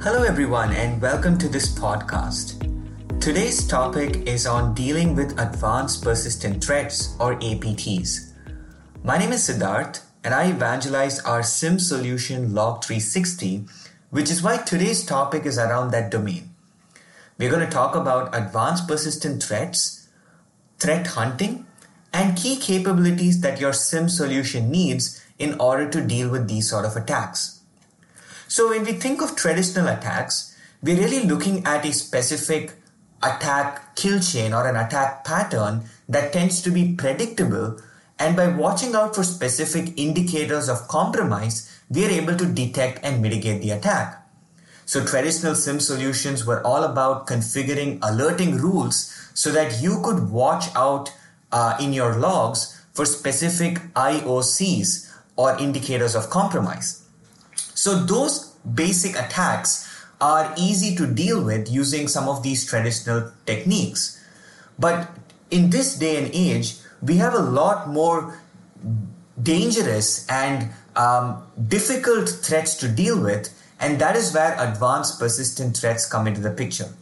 Hello, everyone, and welcome to this podcast. Today's topic is on dealing with advanced persistent threats or APTs. My name is Siddharth, and I evangelize our SIEM solution Log 360, which is why today's topic is around that domain. We're going to talk about advanced persistent threats, threat hunting, and key capabilities that your SIEM solution needs in order to deal with these sort of attacks. So when we think of traditional attacks, we're really looking at a specific attack kill chain or an attack pattern that tends to be predictable. And by watching out for specific indicators of compromise, we are able to detect and mitigate the attack. So traditional SIEM solutions were all about configuring alerting rules so that you could watch out uh, in your logs for specific IOCs or indicators of compromise. So those basic attacks are easy to deal with using some of these traditional techniques. But in this day and age, we have a lot more dangerous and um, difficult threats to deal with, and that is where advanced persistent threats come into the picture.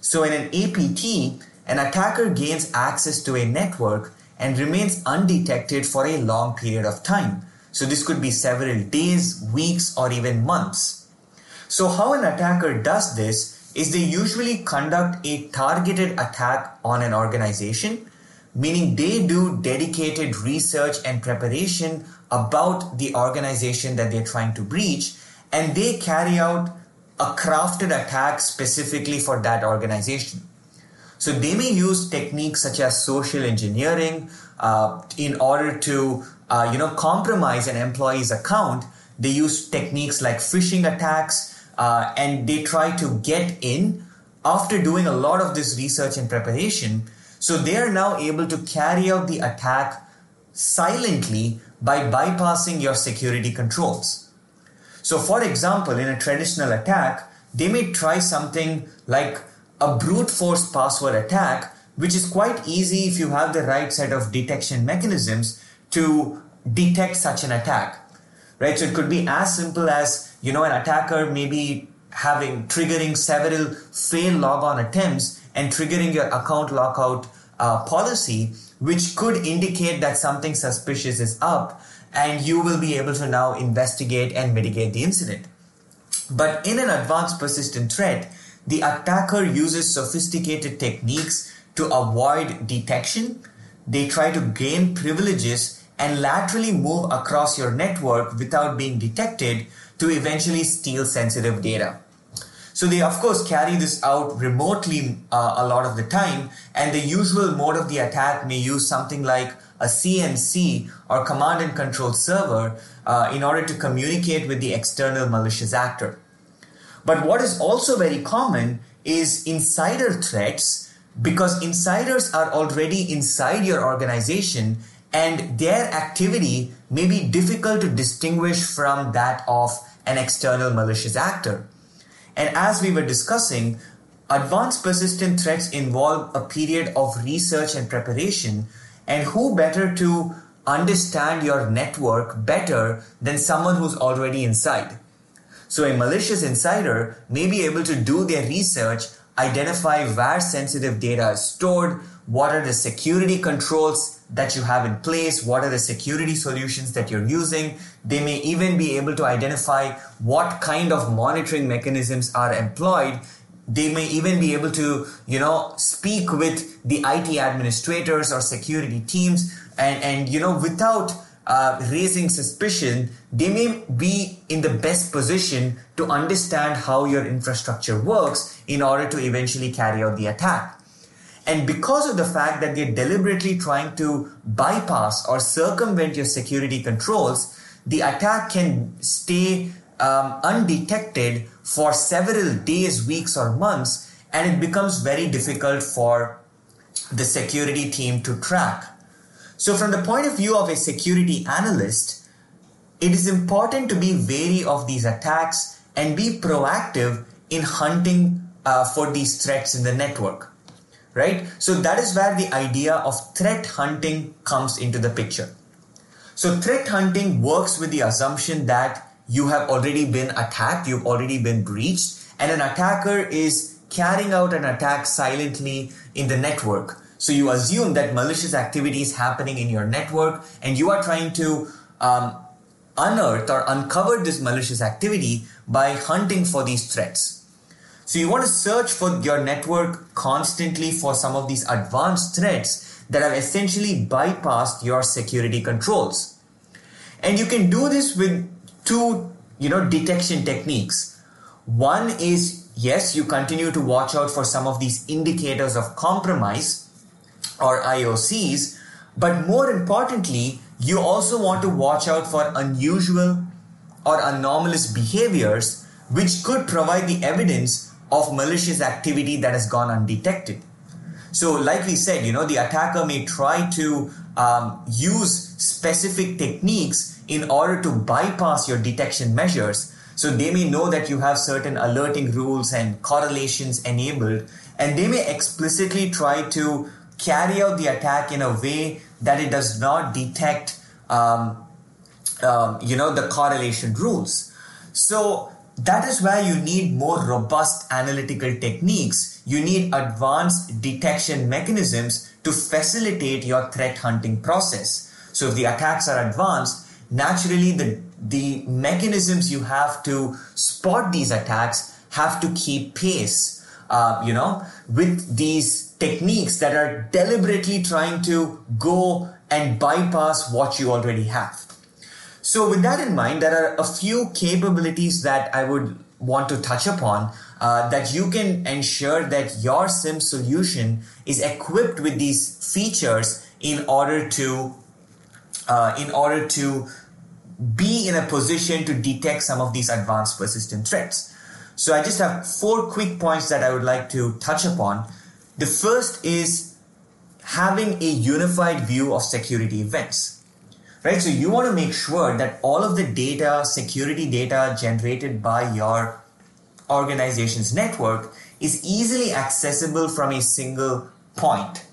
So, in an APT, an attacker gains access to a network and remains undetected for a long period of time. So this could be several days, weeks, or even months. So how an attacker does this is they usually conduct a targeted attack on an organization, meaning they do dedicated research and preparation about the organization that they're trying to breach, and they carry out a crafted attack specifically for that organization. So they may use techniques such as social engineering uh, in order to uh, you know, compromise an employee's account, they use techniques like phishing attacks, uh, and they try to get in after doing a lot of this research and preparation. So they are now able to carry out the attack silently by bypassing your security controls. So, for example, in a traditional attack, they may try something like a brute force password attack, which is quite easy if you have the right set of detection mechanisms to detect such an attack right? So it could be as simple as you know an attacker maybe having triggering several fail logon attempts and triggering your account lockout uh, policy which could indicate that something suspicious is up and you will be able to now investigate and mitigate the incident. But in an advanced persistent threat the attacker uses sophisticated techniques to avoid detection. They try to gain privileges and laterally move across your network without being detected to eventually steal sensitive data. So they of course carry this out remotely uh, a lot of the time and the usual mode of the attack may use something like a C&C or command and control server uh, in order to communicate with the external malicious actor. But what is also very common is insider threats because insiders are already inside your organization and their activity may be difficult to distinguish from that of an external malicious actor. And as we were discussing, advanced persistent threats involve a period of research and preparation, and who better to understand your network better than someone who's already inside? So, a malicious insider may be able to do their research, identify where sensitive data is stored, what are the security controls that you have in place, what are the security solutions that you're using. They may even be able to identify what kind of monitoring mechanisms are employed. They may even be able to, you know, speak with the IT administrators or security teams and, and you know, without uh, raising suspicion, they may be in the best position to understand how your infrastructure works in order to eventually carry out the attack. And because of the fact that they're deliberately trying to bypass or circumvent your security controls, the attack can stay um, undetected for several days, weeks, or months, and it becomes very difficult for the security team to track. So, from the point of view of a security analyst, it is important to be wary of these attacks and be proactive in hunting uh, for these threats in the network right? So that is where the idea of threat hunting comes into the picture. So threat hunting works with the assumption that you have already been attacked, you've already been breached, and an attacker is carrying out an attack silently in the network. So you assume that malicious activity is happening in your network and you are trying to um, unearth or uncover this malicious activity by hunting for these threats. So you want to search for your network constantly for some of these advanced threats that have essentially bypassed your security controls. And you can do this with two, you know, detection techniques. One is yes, you continue to watch out for some of these indicators of compromise or IOCs, but more importantly, you also want to watch out for unusual or anomalous behaviors which could provide the evidence of malicious activity that has gone undetected. So, like we said, you know, the attacker may try to um, use specific techniques in order to bypass your detection measures. So, they may know that you have certain alerting rules and correlations enabled, and they may explicitly try to carry out the attack in a way that it does not detect, um, um, you know, the correlation rules. So, that is where you need more robust analytical techniques. You need advanced detection mechanisms to facilitate your threat hunting process. So if the attacks are advanced, naturally the, the mechanisms you have to spot these attacks have to keep pace, uh, you know, with these techniques that are deliberately trying to go and bypass what you already have. So with that in mind, there are a few capabilities that I would want to touch upon uh, that you can ensure that your SIEM solution is equipped with these features in order to uh, in order to be in a position to detect some of these advanced persistent threats. So I just have four quick points that I would like to touch upon. The first is having a unified view of security events right? So you want to make sure that all of the data, security data generated by your organization's network is easily accessible from a single point,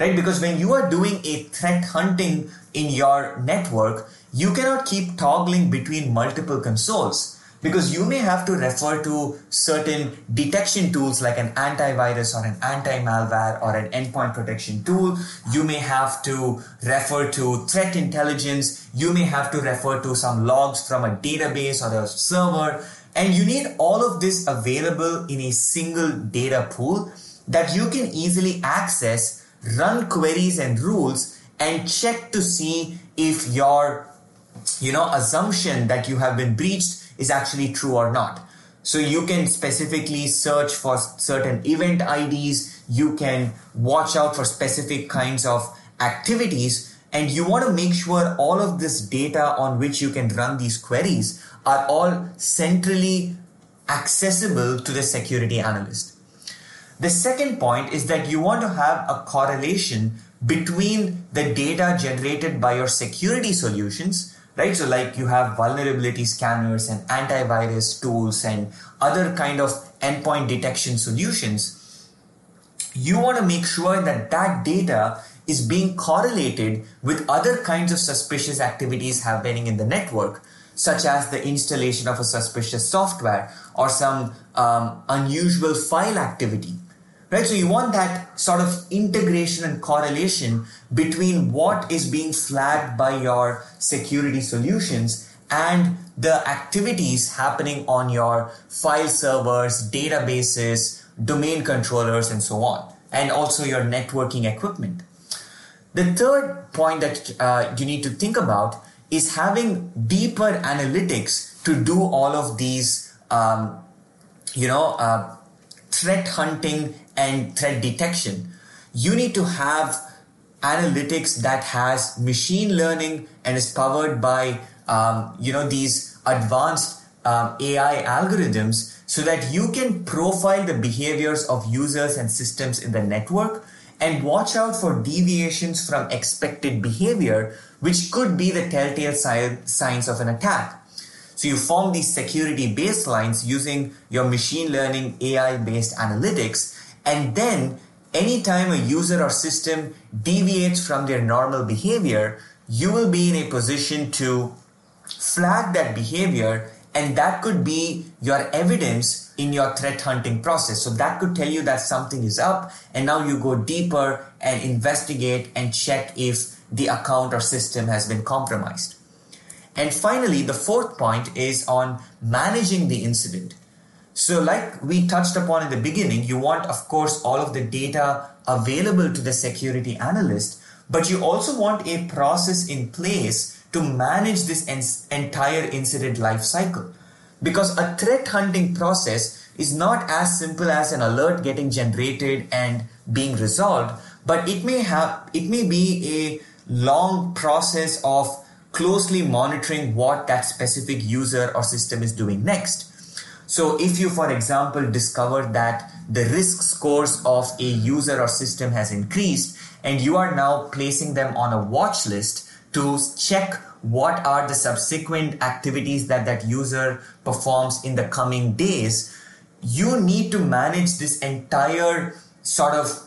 right? Because when you are doing a threat hunting in your network, you cannot keep toggling between multiple consoles because you may have to refer to certain detection tools like an antivirus or an anti-malware or an endpoint protection tool. You may have to refer to threat intelligence. You may have to refer to some logs from a database or a server. And you need all of this available in a single data pool that you can easily access, run queries and rules, and check to see if your you know assumption that you have been breached is actually true or not. So you can specifically search for certain event IDs. You can watch out for specific kinds of activities and you want to make sure all of this data on which you can run these queries are all centrally accessible to the security analyst. The second point is that you want to have a correlation between the data generated by your security solutions right? So like you have vulnerability scanners and antivirus tools and other kind of endpoint detection solutions. You want to make sure that that data is being correlated with other kinds of suspicious activities happening in the network, such as the installation of a suspicious software or some um, unusual file activity right? So you want that sort of integration and correlation between what is being flagged by your security solutions and the activities happening on your file servers, databases, domain controllers, and so on, and also your networking equipment. The third point that uh, you need to think about is having deeper analytics to do all of these, um, you know, uh, threat hunting and threat detection, you need to have analytics that has machine learning and is powered by um, you know these advanced um, AI algorithms so that you can profile the behaviors of users and systems in the network and watch out for deviations from expected behavior, which could be the telltale signs of an attack. So you form these security baselines using your machine learning AI based analytics and then anytime a user or system deviates from their normal behavior, you will be in a position to flag that behavior And that could be your evidence in your threat hunting process. So that could tell you that something is up and now you go deeper and investigate and check if the account or system has been compromised. And finally, the fourth point is on managing the incident. So, like we touched upon in the beginning, you want, of course, all of the data available to the security analyst, but you also want a process in place to manage this en- entire incident life cycle. Because a threat hunting process is not as simple as an alert getting generated and being resolved, but it may have, it may be a long process of closely monitoring what that specific user or system is doing next. So if you, for example, discover that the risk scores of a user or system has increased and you are now placing them on a watch list to check what are the subsequent activities that that user performs in the coming days, you need to manage this entire sort of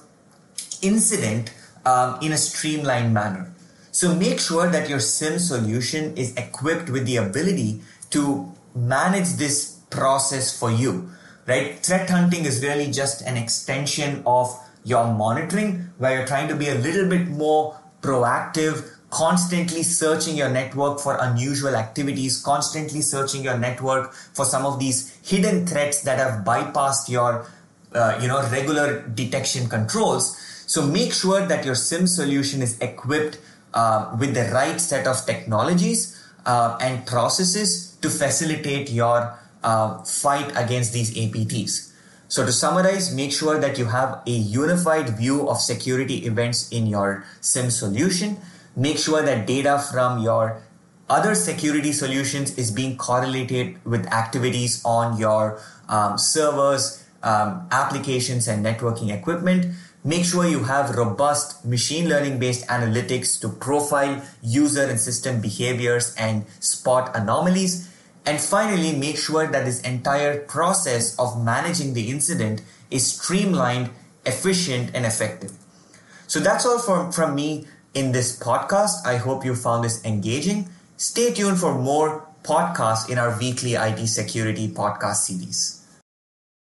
incident um, in a streamlined manner. So make sure that your SIEM solution is equipped with the ability to manage this process for you, right? Threat hunting is really just an extension of your monitoring where you're trying to be a little bit more proactive, constantly searching your network for unusual activities, constantly searching your network for some of these hidden threats that have bypassed your uh, you know regular detection controls. So make sure that your SIEM solution is equipped uh, with the right set of technologies uh, and processes to facilitate your uh, fight against these APTs. So to summarize, make sure that you have a unified view of security events in your SIEM solution. Make sure that data from your other security solutions is being correlated with activities on your um, servers, um, applications, and networking equipment. Make sure you have robust machine learning based analytics to profile user and system behaviors and spot anomalies. And finally, make sure that this entire process of managing the incident is streamlined, efficient, and effective. So that's all from, from me in this podcast. I hope you found this engaging. Stay tuned for more podcasts in our weekly IT security podcast series.